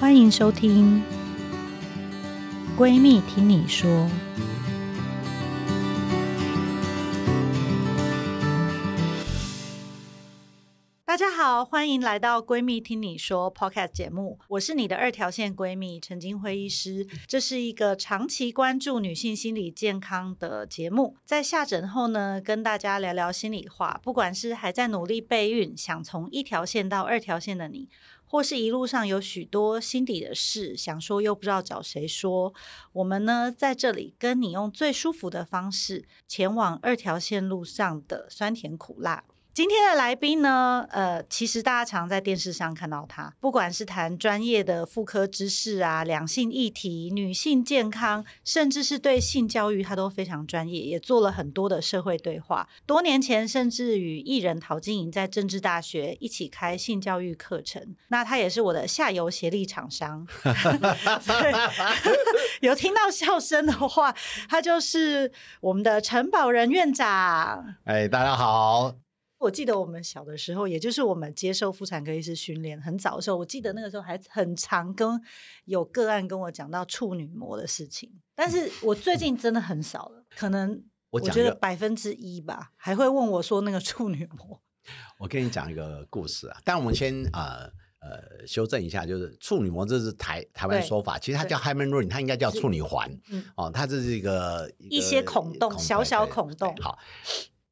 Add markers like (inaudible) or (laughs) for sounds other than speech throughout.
欢迎收听《闺蜜听你说》。大家好，欢迎来到《闺蜜听你说》Podcast 节目，我是你的二条线闺蜜陈菁徽医师。这是一个长期关注女性心理健康的节目，在下诊后呢，跟大家聊聊心里话。不管是还在努力备孕，想从一条线到二条线的你，或是一路上有许多心底的事想说又不知道找谁说，我们呢在这里跟你用最舒服的方式，前往二条线路上的酸甜苦辣。今天的来宾呢，呃，其实大家常在电视上看到他，不管是谈专业的妇科知识啊、两性议题、女性健康，甚至是对性教育，他都非常专业，也做了很多的社会对话。多年前，甚至与艺人陶晶莹在政治大学一起开性教育课程。(laughs) 那他也是我的下游协力厂商。(laughs) 有听到笑声的话，他就是我们的陈保仁院长。哎，大家好。我记得我们小的时候，也就是我们接受妇产科医师训练很早的时候，我记得那个时候还很常跟有个案跟我讲到处女膜的事情，但是我最近真的很少了，可能我觉得百分之一吧，还会问我说那个处女膜。(laughs) 我跟你讲一个故事啊，但我们先呃呃修正一下，就是处女膜这是台台湾说法，其实它叫 hymen ring，它应该叫处女环，嗯，哦，它这是一个一些孔洞，小小孔洞，好。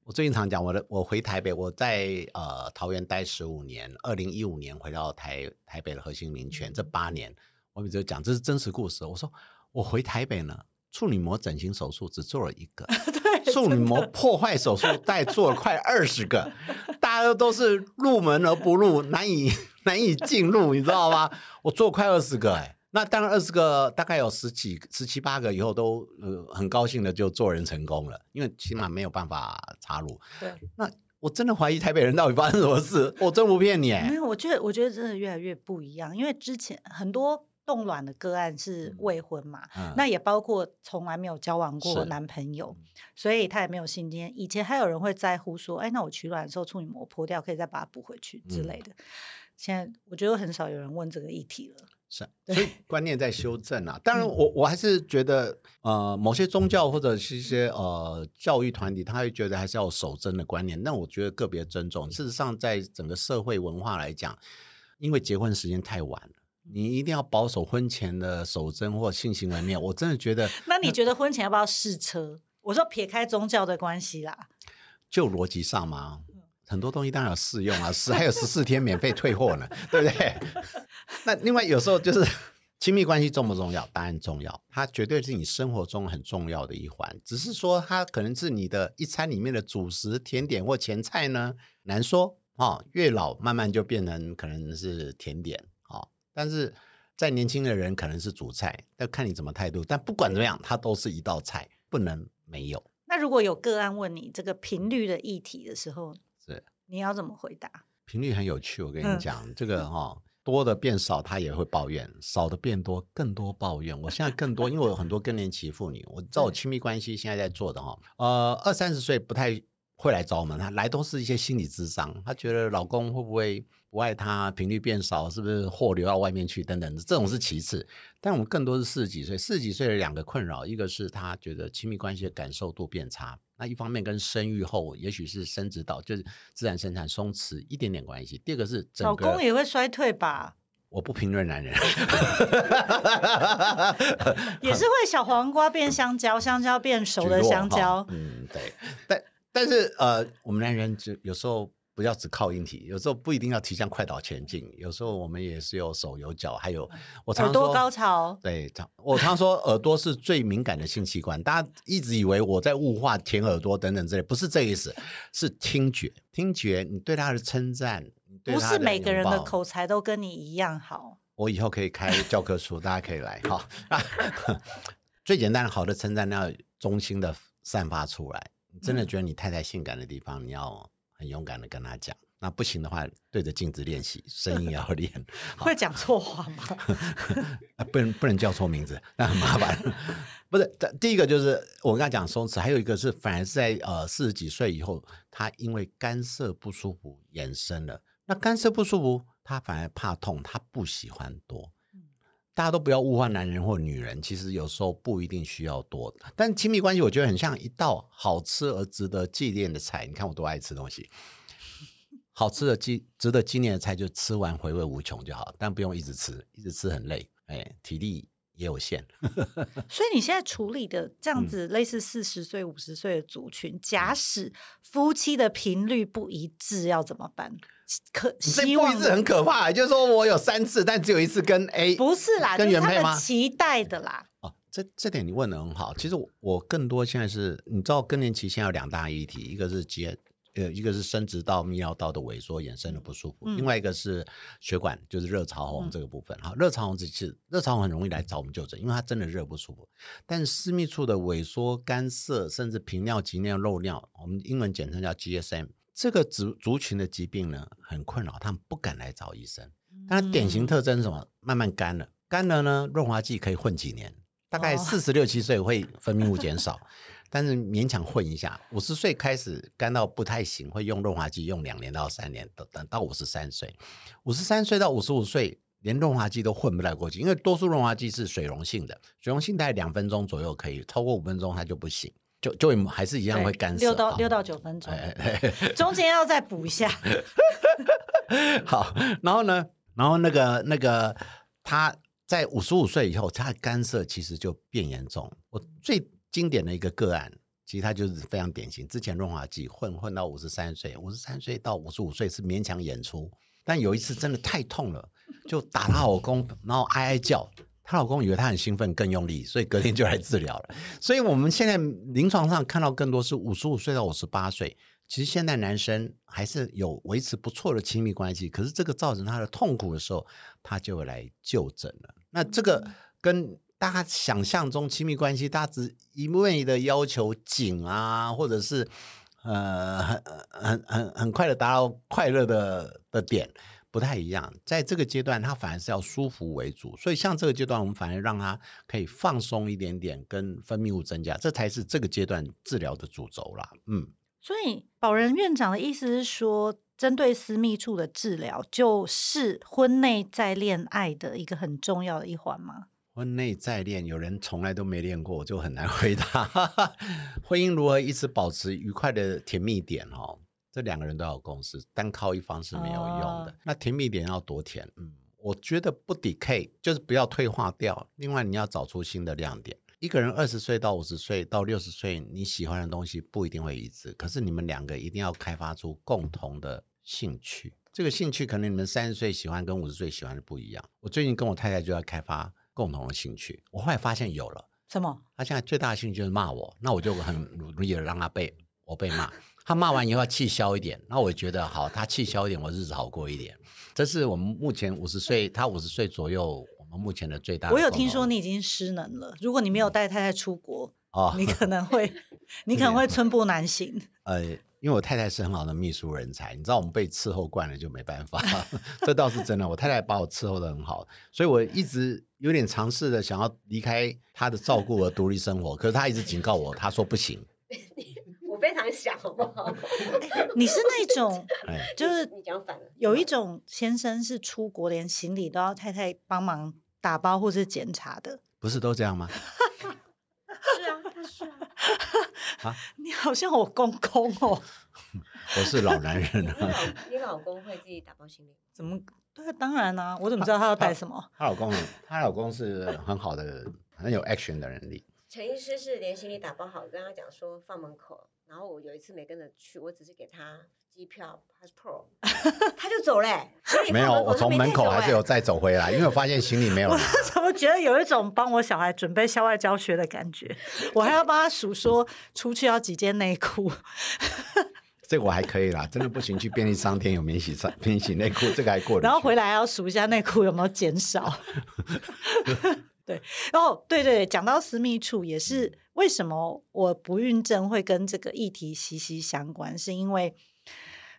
我最近常讲我的，我回台北，我在呃桃园待十五年，二零一五年回到台台北的核心民权，这八年我每次讲这是真实故事。我说我回台北呢，处女膜整形手术只做了一个，(laughs) 处女膜破坏手术带做了快二十个，(laughs) 大家都都是入门而不入，难以 (laughs) 难以进入，你知道吗？我做快二十个哎、欸。那当然，二十个大概有十几、十七八个以后都呃很高兴的就做人成功了，因为起码没有办法插入。对，那我真的怀疑台北人到底发生什么事，(laughs) 我真不骗你。没有，我觉得我觉得真的越来越不一样，因为之前很多冻卵的个案是未婚嘛，嗯、那也包括从来没有交往过男朋友，所以他也没有性经验。以前还有人会在乎说，哎，那我取卵的时候处女膜破掉，可以再把它补回去之类的。嗯、现在我觉得很少有人问这个议题了。是，所以观念在修正啊。(laughs) 当然我，我我还是觉得，呃，某些宗教或者是一些呃教育团体，他会觉得还是要守贞的观念。那我觉得个别尊重。事实上，在整个社会文化来讲，因为结婚时间太晚了，你一定要保守婚前的守贞或性行为没有。我真的觉得，(laughs) 那你觉得婚前要不要试车？我说撇开宗教的关系啦，就逻辑上嘛。很多东西当然有试用啊，(laughs) 十还有十四天免费退货呢，(laughs) 对不对？(laughs) 那另外有时候就是亲密关系重不重要？当然重要，它绝对是你生活中很重要的一环。只是说它可能是你的一餐里面的主食、甜点或前菜呢，难说哦。越老慢慢就变成可能是甜点哦，但是在年轻的人可能是主菜，要看你怎么态度。但不管怎么样，它都是一道菜，不能没有。那如果有个案问你这个频率的议题的时候，你要怎么回答？频率很有趣，我跟你讲，嗯、这个哈、哦、多的变少，他也会抱怨；少的变多，更多抱怨。我现在更多，因为我有很多更年期妇女，我知道我亲密关系现在在做的哈，呃，二三十岁不太会来找我们，他来都是一些心理智商，他觉得老公会不会不爱他，频率变少，是不是货流到外面去等等，这种是其次。但我们更多是四十几岁，四十几岁的两个困扰，一个是他觉得亲密关系的感受度变差。那一方面跟生育后，也许是生殖道就是自然生产松弛一点点关系。第二个是整个老公也会衰退吧？(laughs) 我不评论男人 (laughs) (laughs) 也是会小黄瓜变香蕉，香蕉变熟的香蕉。嗯，对。但但是呃，我们男人就有时候。不要只靠硬体，有时候不一定要提向快倒前进，有时候我们也是有手有脚，还有我常说耳朵高潮。对，我常说耳朵是最敏感的性器官，大家一直以为我在物化舔耳朵等等之类，不是这意思，是听觉，听觉，你对他的称赞，不是每个人的口才都跟你一样好。我以后可以开教科书，大家可以来哈。(laughs) 最简单的好的称赞，要衷心的散发出来。你真的觉得你太太性感的地方，你要。很勇敢的跟他讲，那不行的话，对着镜子练习，声音要练。(laughs) 会讲错话吗？(laughs) 不能不能叫错名字，那很麻烦。(laughs) 不是，第一个就是我跟他讲松弛，还有一个是反而是在呃四十几岁以后，他因为干涩不舒服延伸了。那干涩不舒服，他反而怕痛，他不喜欢多。大家都不要物化男人或女人，其实有时候不一定需要多。但亲密关系，我觉得很像一道好吃而值得纪念的菜。你看我多爱吃东西，好吃的纪值得纪念的菜，就吃完回味无穷就好，但不用一直吃，一直吃很累，哎，体力也有限。(laughs) 所以你现在处理的这样子类似四十岁、五十岁的族群，嗯、假使夫妻的频率不一致，要怎么办？可希望不一次很可怕，就是说我有三次，但只有一次跟 A 不是啦，跟原配吗？期待的啦。哦，这这点你问的很好。其实我，我更多现在是，你知道更年期现在有两大议题，一个是结呃，一个是生殖道、泌尿道的萎缩衍生的不舒服，嗯、另外一个是血管，就是热潮红这个部分。哈、嗯，热潮红只是热潮红很容易来找我们就诊，因为它真的热不舒服。但私密处的萎缩、干涩，甚至频尿、急尿、漏尿，我们英文简称叫 GSM。这个族族群的疾病呢，很困扰，他们不敢来找医生。但它典型特征是什么？慢慢干了，干了呢，润滑剂可以混几年，大概四十六七岁会分泌物减少，但是勉强混一下。五十岁开始干到不太行，会用润滑剂用两年到三年，等等到五十三岁，五十三岁到五十五岁，连润滑剂都混不来过去，因为多数润滑剂是水溶性的，水溶性大概两分钟左右可以，超过五分钟它就不行。就就还是一样会干涩，六到六到九分钟，哎、中间要再补一下。(laughs) 好，然后呢，然后那个那个他在五十五岁以后，他的干涩其实就变严重。我最经典的一个个案，其实他就是非常典型。之前润滑剂混混到五十三岁，五十三岁到五十五岁是勉强演出，但有一次真的太痛了，就打他老公，然后哀哀叫。她老公以为她很兴奋，更用力，所以隔天就来治疗了。(laughs) 所以我们现在临床上看到更多是五十五岁到五十八岁。其实现在男生还是有维持不错的亲密关系，可是这个造成他的痛苦的时候，他就会来就诊了。那这个跟大家想象中亲密关系，大家只一味的要求紧啊，或者是呃很很很很快的达到快乐的的点。不太一样，在这个阶段，他反而是要舒服为主，所以像这个阶段，我们反而让他可以放松一点点，跟分泌物增加，这才是这个阶段治疗的主轴啦。嗯，所以保仁院长的意思是说，针对私密处的治疗，就是婚内再恋爱的一个很重要的一环吗？婚内再恋，有人从来都没恋过，我就很难 (laughs) 回答。(laughs) 婚姻如何一直保持愉快的甜蜜点？哦。这两个人都要有共识，单靠一方是没有用的。哦、那甜蜜点要多甜？嗯，我觉得不 decay，就是不要退化掉。另外，你要找出新的亮点。一个人二十岁到五十岁到六十岁，你喜欢的东西不一定会一致，可是你们两个一定要开发出共同的兴趣。这个兴趣可能你们三十岁喜欢跟五十岁喜欢的不一样。我最近跟我太太就要开发共同的兴趣，我后来发现有了什么？她现在最大的兴趣就是骂我，那我就很努力的让她被我被骂。他骂完以后要气消一点，那我觉得好，他气消一点，我日子好过一点。这是我们目前五十岁，他五十岁左右，我们目前的最大的。我有听说你已经失能了，如果你没有带太太出国，哦，(laughs) 你可能会，(laughs) 你可能会寸步难行。呃，因为我太太是很好的秘书人才，你知道我们被伺候惯了就没办法，(laughs) 这倒是真的。我太太把我伺候的很好，所以我一直有点尝试的想要离开她的照顾和独立生活，可是她一直警告我，她说不行。非常想，好不好？(laughs) 你是那种，就是你讲反了。有一种先生是出国连行李都要太太帮忙打包或是检查的，不是都这样吗？是啊，他是啊。啊，(laughs) 你好像我公公哦。我是老男人啊。你老公会自己打包行李？怎么？对，当然啊。我怎么知道他要带什么？她老公，她老公是很好的，很有 action 的能力。陈医师是连行李打包好，跟他讲说放门口。然后我有一次没跟着去，我只是给他机票 passport，(laughs) 他就走嘞。没有，我从门口还是有再走回来，因为我发现行李没有。我怎么觉得有一种帮我小孩准备校外教学的感觉？我还要帮他数说出去要几件内裤。(laughs) 这个我还可以啦，真的不行去便利商店有免洗上免洗内裤，这个还过。然后回来要数一下内裤有没有减少。(laughs) 对，然后对对，讲到私密处也是为什么我不孕症会跟这个议题息息相关，是因为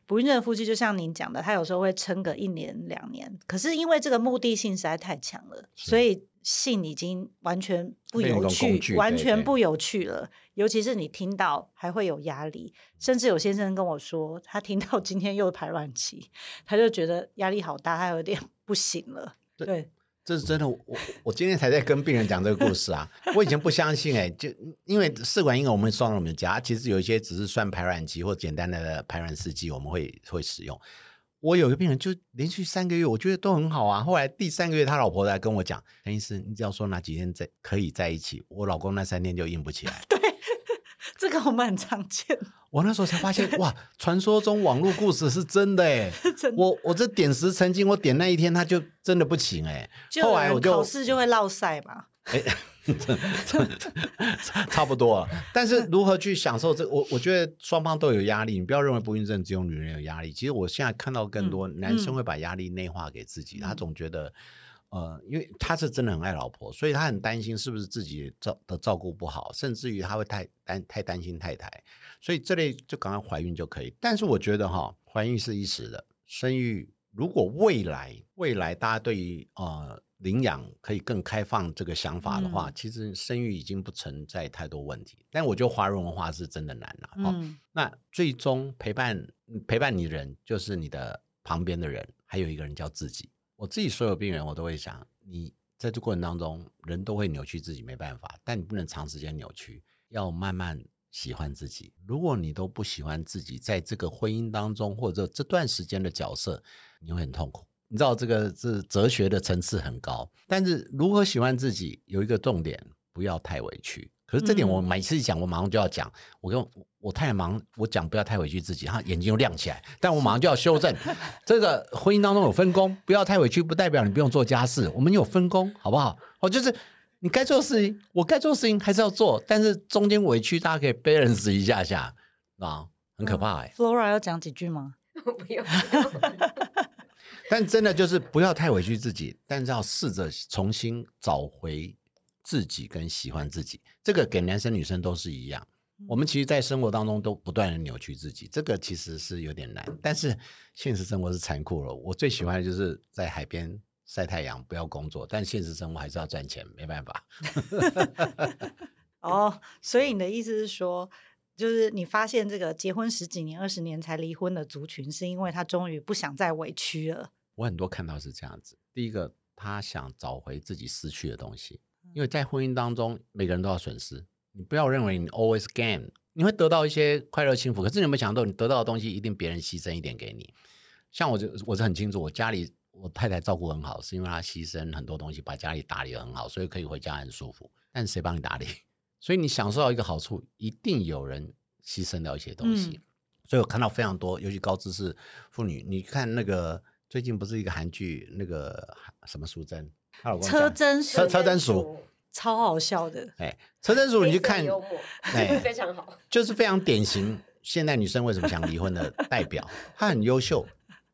不孕症的夫妻就像您讲的，他有时候会撑个一年两年，可是因为这个目的性实在太强了，所以性已经完全不有趣，完全不有趣了。对对，尤其是你听到还会有压力，甚至有先生跟我说，他听到今天又排卵期，他就觉得压力好大，他有点 (laughs) 不行了。对。这是真的，我我今天才在跟病人讲这个故事啊。我以前不相信哎、就因为试管婴儿我们送到我们家，其实有一些只是算排卵期或简单的排卵试剂，我们会会使用。我有个病人就连续三个月，我觉得都很好啊。后来第三个月，他老婆来跟我讲：“陈医师，你只要说哪几天在可以在一起，我老公那三天就硬不起来。” (laughs) 这个我们很常见。我那时候才发现，哇，传说中网络故事是真的哎！(laughs) 真的。我我这点石成金，我点那一天他就真的不行哎。后来我就考试就会落赛嘛。哎，(laughs) 差不多。但是如何去享受这个？我我觉得双方都有压力，你不要认为不孕症只有女人有压力。其实我现在看到更多男生会把压力内化给自己，嗯、他总觉得。呃，因为他是真的很爱老婆，所以他很担心是不是自己照的照顾不好，甚至于他会太担太担心太太，所以这类就赶快怀孕就可以。但是我觉得哈，怀孕是一时的，生育如果未来未来大家对于呃领养可以更开放这个想法的话，嗯、其实生育已经不存在太多问题。但我觉得华人文化是真的难了、啊、哦。嗯、那最终陪伴陪伴你的人就是你的旁边的人，还有一个人叫自己。我自己所有病人，我都会想，你在这过程当中，人都会扭曲自己，没办法，但你不能长时间扭曲，要慢慢喜欢自己。如果你都不喜欢自己，在这个婚姻当中或者这段时间的角色，你会很痛苦。你知道这个是哲学的层次很高，但是如何喜欢自己，有一个重点，不要太委屈。可是这点我每次一讲，我马上就要讲。我跟我，太忙，我讲不要太委屈自己，他眼睛又亮起来。但我马上就要修正，(laughs) 这个婚姻当中有分工，不要太委屈，不代表你不用做家事。我们有分工，好不好？哦，就是你该做的事情，我该做的事情还是要做，但是中间委屈大家可以 balance 一下下，啊，很可怕哎。Flora 要讲几句吗？(laughs) 不用。(laughs) 但真的就是不要太委屈自己，但是要试着重新找回。自己跟喜欢自己，这个给男生女生都是一样。我们其实，在生活当中都不断的扭曲自己，这个其实是有点难。但是现实生活是残酷了。我最喜欢的就是在海边晒太阳，不要工作。但现实生活还是要赚钱，没办法。哦，所以你的意思是说，就是你发现这个结婚十几年、二十年才离婚的族群，是因为他终于不想再委屈了。我很多看到是这样子。第一个，他想找回自己失去的东西。因为在婚姻当中，每个人都要损失。你不要认为你 always gain，你会得到一些快乐幸福。可是你有没有想到，你得到的东西一定别人牺牲一点给你？像我就我是很清楚，我家里我太太照顾很好，是因为她牺牲很多东西，把家里打理得很好，所以可以回家很舒服。但是谁帮你打理？(laughs) 所以你享受到一个好处，一定有人牺牲掉一些东西。嗯、所以我看到非常多，尤其高知识妇女。你看那个最近不是一个韩剧，那个什么淑珍。车贞淑，车贞淑超好笑的。哎，车贞淑，你去看，哎，非常好，就是非常典型现代女生为什么想离婚的 (laughs) 代表。她很优秀，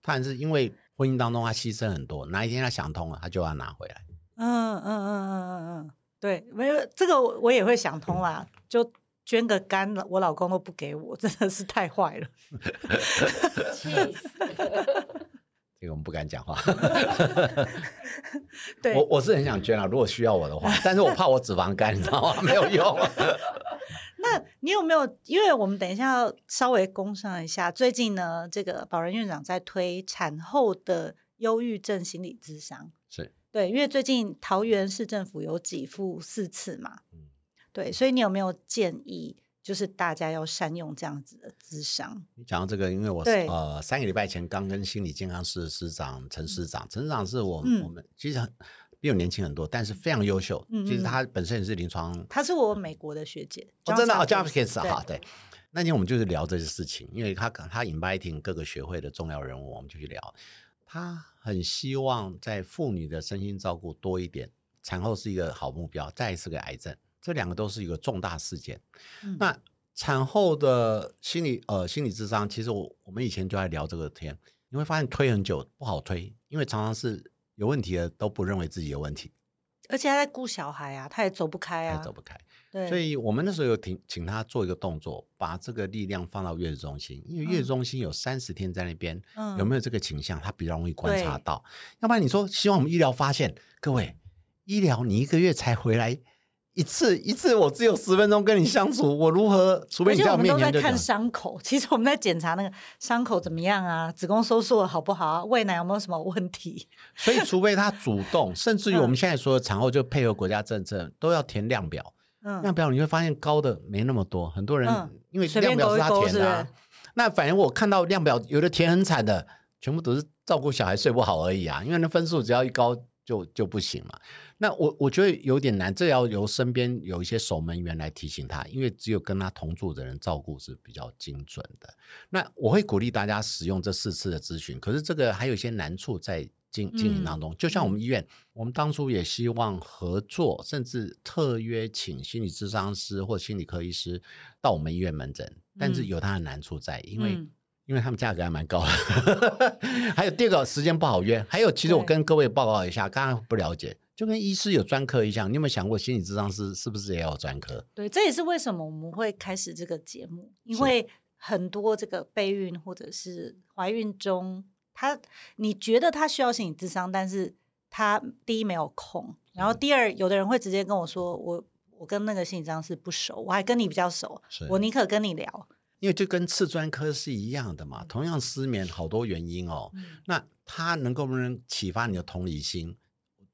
她还是因为婚姻当中她牺牲很多，哪一天她想通了，她就要拿回来。嗯嗯嗯嗯嗯嗯，对，没有这个我也会想通啦，就捐个肝了，我老公都不给我，真的是太坏了。(laughs) 气死！这个我们不敢讲话。(laughs) 对，我我是很想捐啊，如果需要我的话，但是我怕我脂肪肝，你知道吗？(laughs) 没有用。(laughs) 那你有没有？因为我们等一下要稍微工商一下，最近呢，这个保仁院长在推产后的忧郁症心理咨商，是对，因为最近桃园市政府有给付四次嘛，嗯，对，所以你有没有建议？就是大家要善用这样子的智商。你讲到这个，因为我对呃三个礼拜前刚跟心理健康室师长陈师长，陈师长是我、嗯、我们其实比我年轻很多，但是非常优秀。嗯、其实他本身也是临床，他是我美国的学姐。哦，真的啊，Johns Hopkins 哈，对。那天我们就是聊这些事情，因为他他 inviting 各个学会的重要人物，我们就去聊。他很希望在妇女的身心照顾多一点，产后是一个好目标，再是个癌症。这两个都是一个重大事件。嗯、那产后的心理呃心理智商，其实我我们以前就在聊这个天，你会发现推很久不好推，因为常常是有问题的都不认为自己有问题，而且他在顾小孩啊，他也走不开啊，他走不开。对，所以我们那时候有请请他做一个动作，把这个力量放到月子中心，因为月子中心有三十天在那边，嗯、有没有这个倾向，他比较容易观察到。要不然你说希望我们医疗发现，各位医疗你一个月才回来。一次一次我只有十分钟跟你相处，我如何？除非你在我面前我们都在看伤口，(laughs) 其实我们在检查那个伤口怎么样啊，子宫收缩好不好啊，喂奶有没有什么问题？(laughs) 所以除非他主动，甚至于我们现在所有产后就配合国家政策，都要填量表。嗯，量表你会发现高的没那么多，很多人、嗯、因为量表是他填的、那反正我看到量表有的填很惨的，全部都是照顾小孩睡不好而已啊，因为那分数只要一高就就不行嘛。那我我觉得有点难，这要由身边有一些守门员来提醒他，因为只有跟他同住的人照顾是比较精准的。那我会鼓励大家使用这四次的咨询，可是这个还有一些难处在经经营当中。就像我们医院，我们当初也希望合作，甚至特约请心理咨商师或心理科医师到我们医院门诊，但是有它的难处在，因为因为他们价格还蛮高的，(laughs) 还有第二个时间不好约，还有其实我跟各位报告一下，刚刚不了解。就跟医师有专科一样，你有没有想过心理智商是是不是也有专科？对，这也是为什么我们会开始这个节目，因为很多这个备孕或者是怀孕中，他你觉得他需要心理智商，但是他第一没有空，然后第二，有的人会直接跟我说，我我跟那个心理咨商师不熟，我还跟你比较熟，我宁可跟你聊，因为就跟次专科是一样的嘛，同样失眠好多原因哦，嗯、那他能够不能启发你的同理心？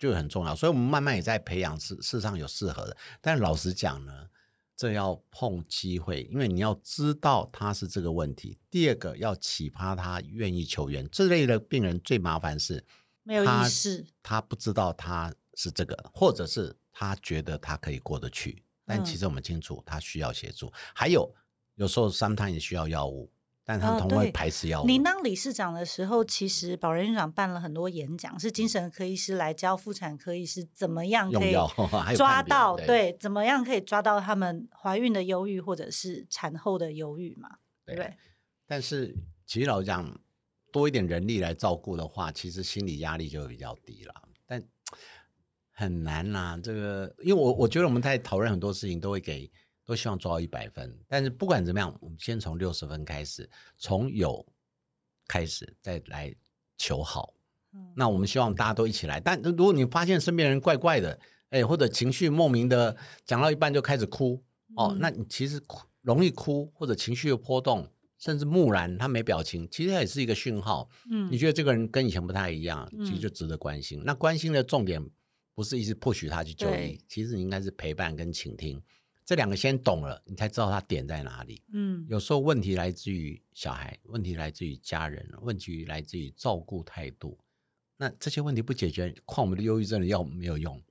就很重要，所以我们慢慢也在培养，世世上有适合的。但老实讲呢，这要碰机会，因为你要知道他是这个问题。第二个要启发他愿意求援。这类的病人最麻烦是没有意识，他不知道他是这个，或者是他觉得他可以过得去，但其实我们清楚他需要协助。嗯、还有有时候 sometimes 也需要药物。但他同会排斥药物。您当理事长的时候，其实保仁院长办了很多演讲，是精神科医师来教妇产科医师怎么样可以 (laughs) 抓到对，对，怎么样可以抓到他们怀孕的忧郁或者是产后的忧郁嘛？对不对？但是其实老实讲，多一点人力来照顾的话，其实心理压力就会比较低了。但 (tsk) 很难啦、啊，这个因为我我觉得我们在讨论很多事情都会给。都希望做到一百分，但是不管怎么样，我们先从六十分开始，从有开始再来求好。嗯。那我们希望大家都一起来。但如果你发现身边人怪怪的，哎，或者情绪莫名的讲到一半就开始哭，嗯，哦，那你其实哭容易哭或者情绪有波动，甚至木然，他没表情，其实也是一个讯号。嗯，你觉得这个人跟以前不太一样，其实就值得关心。嗯。那关心的重点不是一直 push 他去就医，其实你应该是陪伴跟倾听。这两个先懂了，你才知道他点在哪里。嗯，有时候问题来自于小孩，问题来自于家人，问题来自于照顾态度。那这些问题不解决，况我们的忧郁症的药没有用。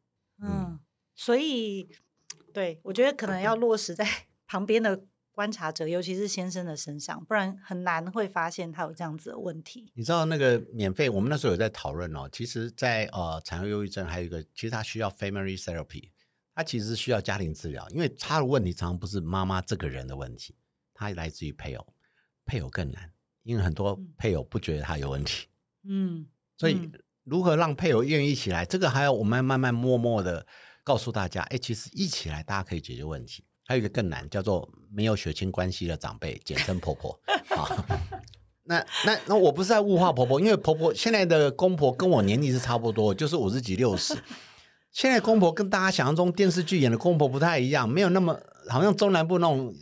嗯，嗯，所以对，我觉得可能要落实在旁边的观察者，尤其是先生的身上，不然很难会发现他有这样子的问题。你知道那个免费，我们那时候有在讨论哦。其实在，在呃产后忧郁症还有一个，其实他需要 family therapy。他其实是需要家庭治疗，因为他的问题常常不是妈妈这个人的问题，他来自于配偶，配偶更难，因为很多配偶不觉得他有问题。(laughs) 嗯，所以如何让配偶愿意一起来，这个还要我们慢慢默默的告诉大家，哎，其实一起来大家可以解决问题。还有一个更难，叫做没有血亲关系的长辈，简称婆婆。(laughs) 好，那那那我不是在物化婆婆，因为婆婆现在的公婆跟我年纪是差不多，就是五十几六十。现在公婆跟大家想象中电视剧演的公婆不太一样，没有那么好像中南部那种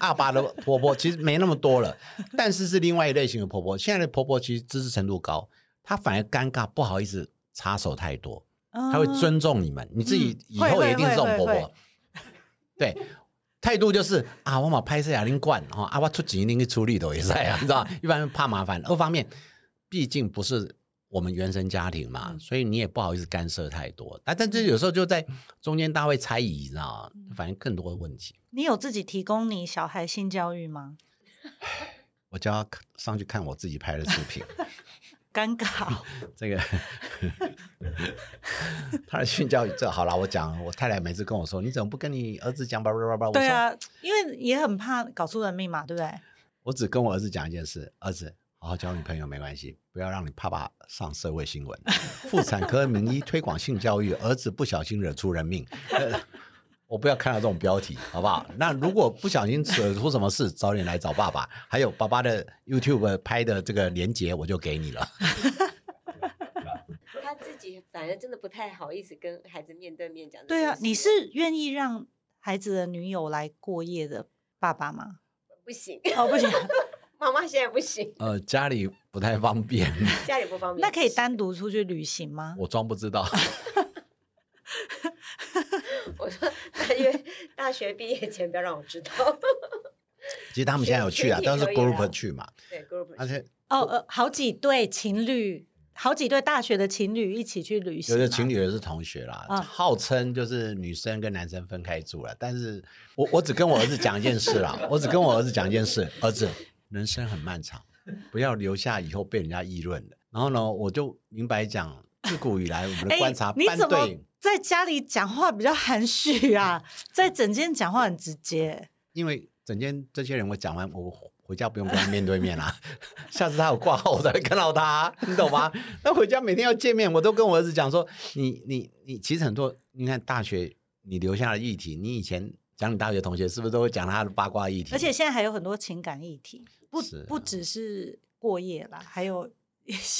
阿爸的婆婆，其实没那么多了。(laughs) 但是是另外一类型的婆婆。现在的婆婆其实知识程度高，她反而尴尬，不好意思插手太多，她会尊重你们。你自己以后也一定是这种婆婆，对，态度就是啊，我嘛拍摄啊，您惯哈，啊，我出钱您去处理的也是啊，你知道 (laughs) 一般怕麻烦。二方面，毕竟不是。我们原生家庭嘛，所以你也不好意思干涉太多。但但这有时候就在中间，大家会猜疑，你知道吗？反正更多的问题。你有自己提供你小孩性教育吗？(sighs) 我叫他上去看我自己拍的视频，(laughs) 尴尬。这个 (laughs) 他的性教育，这好了，我讲。我太太每次跟我说：“你怎么不跟你儿子讲？”叭叭叭叭。对啊，因为也很怕搞出人命嘛，对不对？我只跟我儿子讲一件事：儿子。好好交女朋友没关系，不要让你爸爸上社会新闻。妇产科名医推广性教育，儿子不小心惹出人命。呃、(laughs) 我不要看到这种标题，好不好？那如果不小心惹出什么事，早点来找爸爸。还有爸爸的 YouTube 拍的这个连接，我就给你了。他自己反而真的不太好意思跟孩子面对面讲。对啊，你是愿意让孩子的女友来过夜的爸爸吗？不行，哦，不行，(laughs) 妈妈现在不行。呃，家里不太方便，(laughs) 家里不方便。那可以单独出去旅行吗？我装不知道。(laughs) 我说，大约大学毕业前不要让我知道。(laughs) 其实他们现在有去啊，都是 group 去嘛。对，group。而且哦呃，好几对情侣，好几对大学的情侣一起去旅行。有的情侣也是同学啦，哦、号称就是女生跟男生分开住了。但是我我只跟我儿子讲一件事啦，我只跟我儿子讲一件事，儿子，人生很漫长，不要留下以后被人家议论的。然后呢，我就明白讲，自古以来我们的观察，班队。在家里讲话比较含蓄啊，在整间讲话很直接。因为整间这些人我讲完，我回家不用跟他面对面啦。下次他有挂号，我才会看到他，你懂吗？那回家每天要见面，我都跟我儿子讲说：你你你，其实很多，你看大学你留下的议题，你以前讲你大学同学是不是都会讲他的八卦议题？而且现在还有很多情感议题，不不只是过夜啦，还有。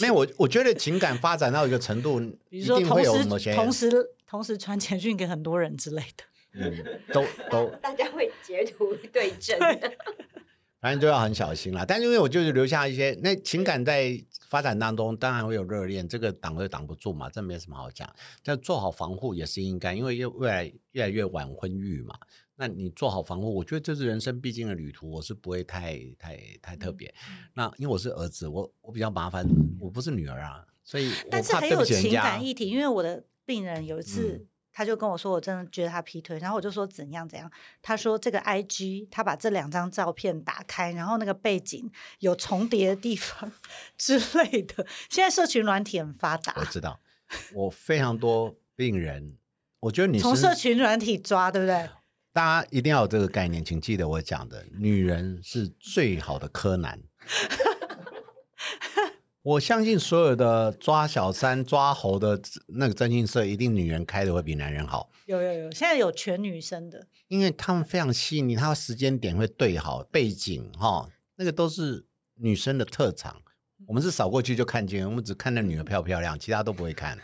没有我，我觉得情感发展到一个程度，(laughs) 比如说一定会有某些同时同时同时传简讯给很多人之类的，(laughs) 嗯，都 (laughs) 都大家会截图对证，反正就要很小心啦。但是因为我就是留下一些，那情感在发展当中，当然会有热恋，这个挡都挡不住嘛，这没什么好讲。但做好防护也是应该，因为越未来越来越晚婚育嘛。那你做好防护，我觉得这是人生必经的旅途，我是不会太太太特别。嗯、那因为我是儿子，我我比较麻烦，我不是女儿啊，所以。但是很有情感议题，因为我的病人有一次，嗯、他就跟我说，我真的觉得他劈腿，然后我就说怎样怎样，他说这个 IG 他把这两张照片打开，然后那个背景有重叠的地方 (laughs) 之类的。现在社群软体很发达，我知道，我非常多病人，我觉得你从社群软体抓，对不对？大家一定要有这个概念，请记得我讲的，女人是最好的柯南。(laughs) 我相信所有的抓小三、抓猴的那个征信社，一定女人开的会比男人好。有有有，现在有全女生的，因为他们非常细腻，他时间点会对好，背景哈，那个都是女生的特长。我们是扫过去就看见，我们只看那女的漂不漂亮，其他都不会看。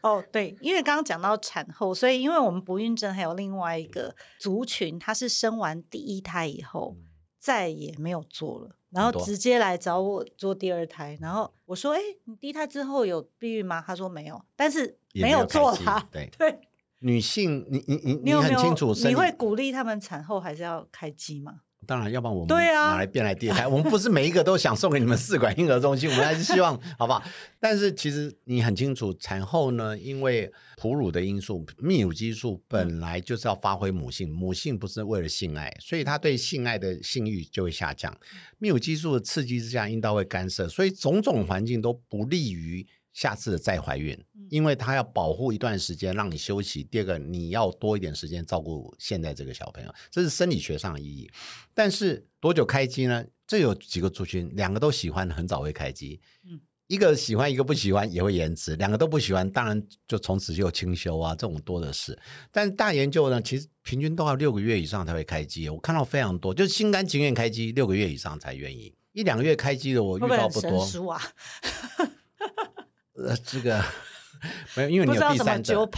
哦，对，因为刚刚讲到产后，所以因为我们不孕症还有另外一个族群，他是生完第一胎以后再也没有做了，然后直接来找我做第二胎，然后我说：“哎，你第一胎之后有避孕吗？”他说没有，但是没有做它。对对，女性，你你你你很清楚，你会鼓励他们产后还是要开机吗？当然，要不然我们拿来变来第二胎。啊、我们不是每一个都想送给你们试管婴儿中心，我们还是希望，好不好？(laughs) 但是其实你很清楚，产后呢，因为哺乳的因素，泌乳激素本来就是要发挥母性，母性不是为了性爱，所以它对性爱的性欲就会下降。泌乳激素的刺激之下，阴道会干涉，所以种种环境都不利于。下次再怀孕，因为他要保护一段时间，让你休息。第二个，你要多一点时间照顾现在这个小朋友，这是生理学上的意义。但是多久开机呢？这有几个族群，两个都喜欢，很早会开机。嗯，一个喜欢，一个不喜欢，也会延迟。两个都不喜欢，当然就从此就清修啊，这种多的是。但是大研究呢，其实平均都要六个月以上才会开机。我看到非常多，就是心甘情愿开机，六个月以上才愿意。一两个月开机的，我遇到不多。会不会 (laughs) 呃，这个没有，因为你有第三者，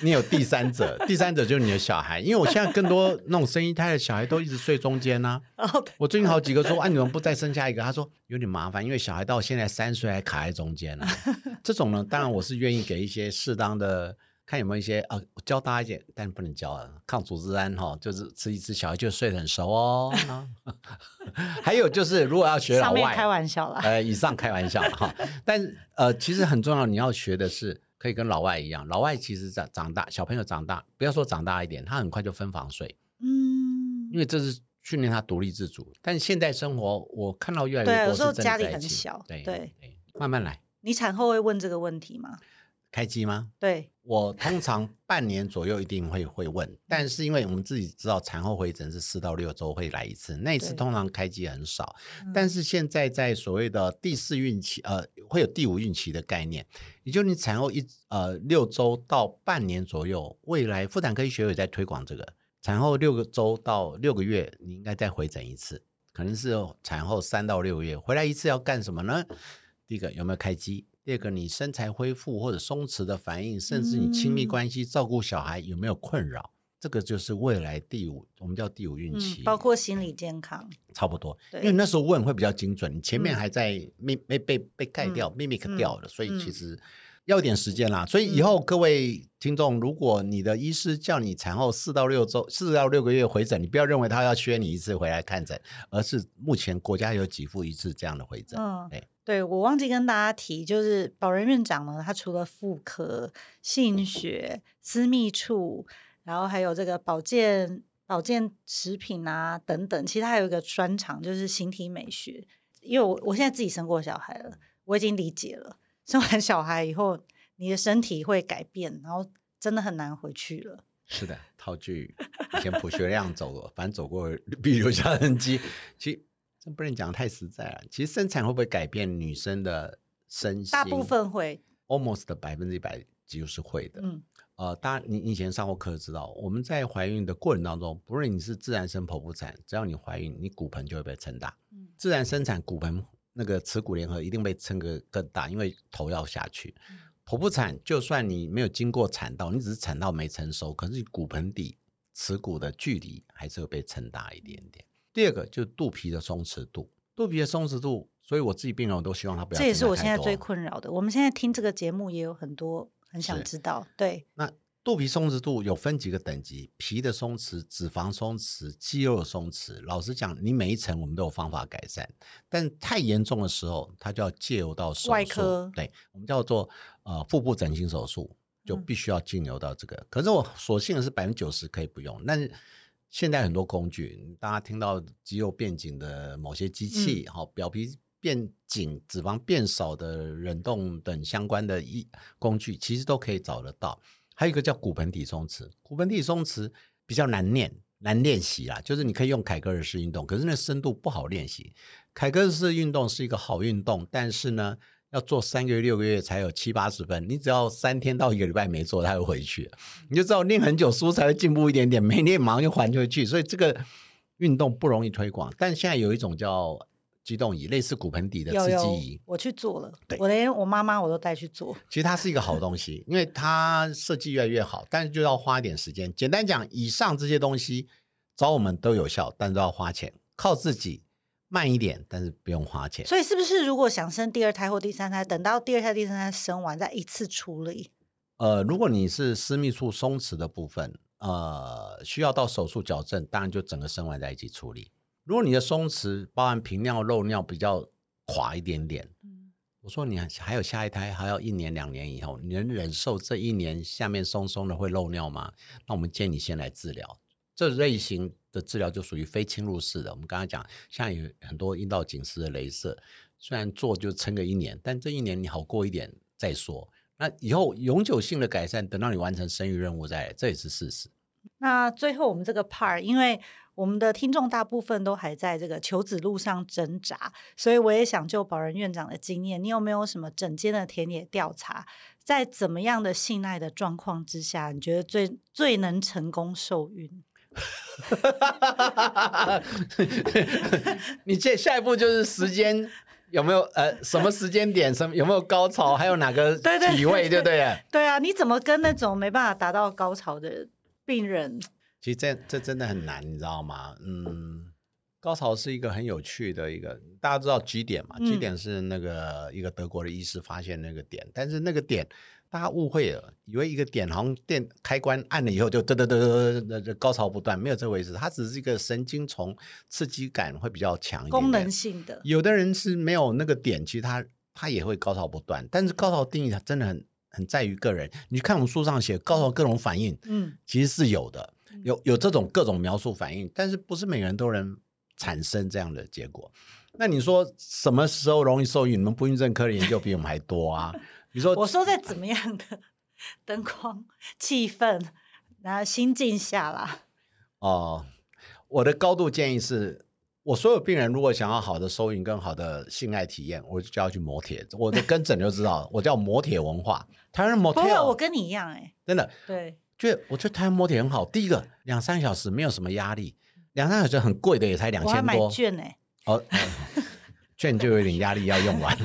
你有第三者，第三者就是你的小孩。因为我现在更多那种生一胎的小孩都一直睡中间呢、啊。我最近好几个说，啊，你们不再生下一个？他说有点麻烦，因为小孩到现在三岁还卡在中间呢、啊。(laughs) 这种呢，当然我是愿意给一些适当的。看有没有一些啊，教大一点，但不能教啊。抗组织胺哈，就是吃一吃，小孩就睡得很熟哦。(laughs) (laughs) 还有就是，如果要学老外，开玩笑啦，呃，以上开玩笑哈。但呃，其实很重要，你要学的是可以跟老外一样。老外其实长长大，小朋友长大，不要说长大一点，他很快就分房睡。嗯，因为这是训练他独立自主。但现在生活，我看到越来越多有时候家里很小。对对，慢慢来。你产后会问这个问题吗？开机吗？对，我通常半年左右一定会会问，但是因为我们自己知道产后回诊是四到六周会来一次，那一次通常开机很少。但是现在在所谓的第四孕期，呃，会有第五孕期的概念，也就是你产后一呃六周到半年左右，未来妇产科医学会在推广这个产后六个周到六个月，你应该再回诊一次，可能是产后三到六个月回来一次要干什么呢？第一个有没有开机？第二个你身材恢复或者松弛的反应，甚至你亲密关系、照顾小孩有没有困扰，这个就是未来第五，我们叫第五孕期，包括心理健康，差不多。因为那时候问会比较精准，你前面还在没没被被盖掉，mimic 掉了，所以其实。要点时间啦，所以以后各位听众，如果你的医师叫你产后四到六周、四到六个月回诊，你不要认为他要削你一次回来看诊，而是目前国家有给付一次这样的回诊。对我忘记跟大家提，就是保仁院长呢，他除了妇科、性学、私密处，然后还有这个保健、保健食品啊等等，其实他还有一个专长就是形体美学。因为我我现在自己生过小孩了，我已经理解了。生完小孩以后，你的身体会改变，然后真的很难回去了。是的，套句以前卜学亮走了，反正走过必留下痕迹。其这不能讲太实在了。其实生产会不会改变女生的身心？大部分会，almost 百分之一百几乎是会的。嗯，呃，当然你以前上过课知道，我们在怀孕的过程当中，不论你是自然生剖腹产，只要你怀孕，你骨盆就会被撑大。嗯，自然生产骨盆。那个耻骨联合一定被撑个更大，因为头要下去。剖腹产，就算你没有经过产道，你只是产道没成熟，可是你骨盆底耻骨的距离还是会被撑大一点点。第二个就是肚皮的松弛度，肚皮的松弛度，所以我自己病人我都希望他不要。这也是我现在最困扰的。我们现在听这个节目也有很多很想知道，对。那肚皮松弛度有分几个等级，皮的松弛、脂肪松弛、肌肉松弛。老实讲，你每一层我们都有方法改善，但太严重的时候，它就要借由到手术。外科，对，我们叫做呃腹部整形手术，就必须要进入到这个。嗯、可是我所幸的是百分之九十可以不用，但是现在很多工具，大家听到肌肉变紧的某些机器，好、嗯，表皮变紧、脂肪变少的冷冻等相关的一工具，其实都可以找得到。还有一个叫骨盆底松弛，骨盆底松弛比较难练，难练习啦。就是你可以用凯格尔式运动，可是那深度不好练习。凯格尔式运动是一个好运动，但是呢，要做三个月、六个月才有七八十分。你只要三天到一个礼拜没做，它就回去。你就知道练很久，书才会进步一点点，没练马上就还回去。所以这个运动不容易推广。但现在有一种叫激动椅类似骨盆底的刺激仪，我去做了。对，我连我妈妈我都带去做。其实它是一个好东西，因为它设计越来越好，但是就要花一点时间。简单讲，以上这些东西找我们都有效，但都要花钱。靠自己慢一点，但是不用花钱。所以是不是如果想生第二胎或第三胎，等到第二胎、第三胎生完再一次处理？呃，如果你是私密处松弛的部分，呃，需要到手术矫正，当然就整个生完在一起处理。如果你的松弛包含频尿、漏尿比较垮一点点，嗯，我说你还有下一胎，还要一年两年以后，你能忍受这一年下面松松的会漏尿吗？那我们建议你先来治疗。这类型的治疗就属于非侵入式的。我们刚刚讲，像有很多阴道紧实的镭射，虽然做就撑个一年，但这一年你好过一点再说。那以后永久性的改善，等到你完成生育任务再来，这也是事实。那最后我们这个 part，因为我们的听众大部分都还在这个求子路上挣扎，所以我也想就保仁院长的经验，你有没有什么整间的田野调查，在怎么样的信赖的状况之下，你觉得最最能成功受孕？(laughs) 你这下一步就是时间有没有呃什么时间点什么有没有高潮，还有哪个 (laughs) 体位，对不对？对啊，你怎么跟那种没办法达到高潮的病人？其实这这真的很难，你知道吗？嗯，高潮是一个很有趣的一个，大家知道 G 点嘛？G 点是那个一个德国的医师发现那个点，但是那个点大家误会了，以为一个点好像电开关按了以后就嘚嘚嘚嘚嘚高潮不断，没有这回事，它只是一个神经丛刺激感会比较强一点，功能性的。有的人是没有那个点，其实他他也会高潮不断，但是高潮定义它真的很很在于个人。你看我们书上写高潮各种反应，嗯，其实是有的。有有这种各种描述反应，但是不是每个人都能产生这样的结果。那你说什么时候容易受孕？你们不孕症科的研究比我们还多啊！你说，我说在怎么样的灯光、气氛，然后心境下啦。哦、呃，我的高度建议是，我所有病人如果想要好的收银跟好的性爱体验，我就叫他去磨铁。我的跟诊就知道，我叫磨铁文化。台湾摩铁，不我跟你一样哎、欸，真的对。就我觉得台湾摩铁很好。第一个两三小时没有什么压力，两三小时很贵的也才两千多。哦，(laughs) 券就有点压力要用完。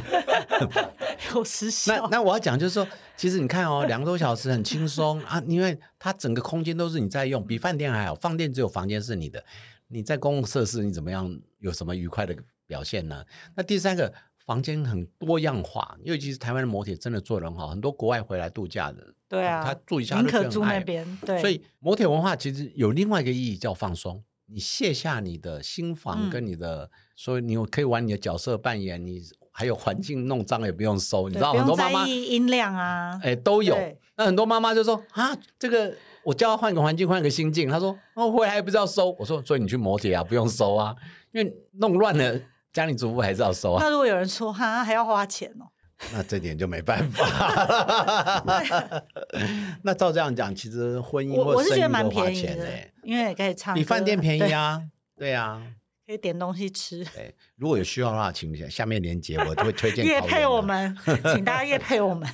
(laughs) 有时效。那那我要讲就是说，其实你看哦，两个多小时很轻松啊，因为它整个空间都是你在用，比饭店还好。饭店只有房间是你的，你在公共设施你怎么样有什么愉快的表现呢？那第三个。房间很多样化，尤其是台湾的摩铁真的做得很好，很多国外回来度假的，对啊，他住一下宁可住那边，对。所以摩铁文化其实有另外一个意义叫放松，你卸下你的心房跟你的，嗯、所以你可以玩你的角色扮演，你还有环境弄脏也不用收，你知道很多妈妈音量啊，哎都有。那很多妈妈就说啊，这个我叫他换个环境，换个心境，他说哦回来还不是要收，我说所以你去摩铁啊，不用收啊，因为弄乱了。家里主妇还是要收啊。那如果有人说哈还要花钱哦，那这点就没办法。(laughs) 那照这样讲，其实婚姻或生意都花钱的，因为也可以唱，比饭店便宜啊。对啊，可以点东西吃。对，如果有需要的话，请下面连接，我都会推荐。也配我们，请大家也配我们。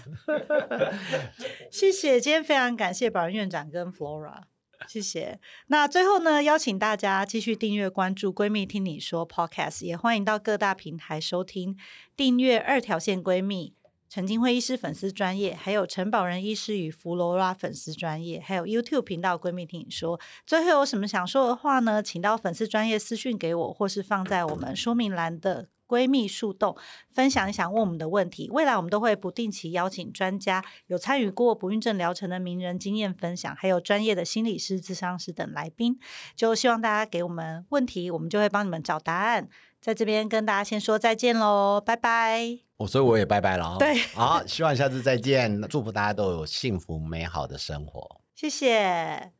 (laughs) 谢谢，今天非常感谢保仁院长跟 Flora。谢谢。那最后呢，邀请大家继续订阅关注“闺蜜听你说 ”Podcast，也欢迎到各大平台收听、订阅二条线闺蜜陈菁徽医师粉丝专业，还有陈保仁医师与弗罗拉粉丝专业，还有 YouTube 频道“闺蜜听你说”。最后有什么想说的话呢？请到粉丝专业私讯给我，或是放在我们说明栏的。闺蜜树洞，分享一想问我们的问题。未来我们都会不定期邀请专家，有参与过不孕症疗程的名人经验分享，还有专业的心理师、智商师等来宾。就希望大家给我们问题，我们就会帮你们找答案。在这边跟大家先说再见喽，拜拜。我、哦、所以我也拜拜了。对，(laughs) 好，希望下次再见。祝福大家都有幸福美好的生活。谢谢。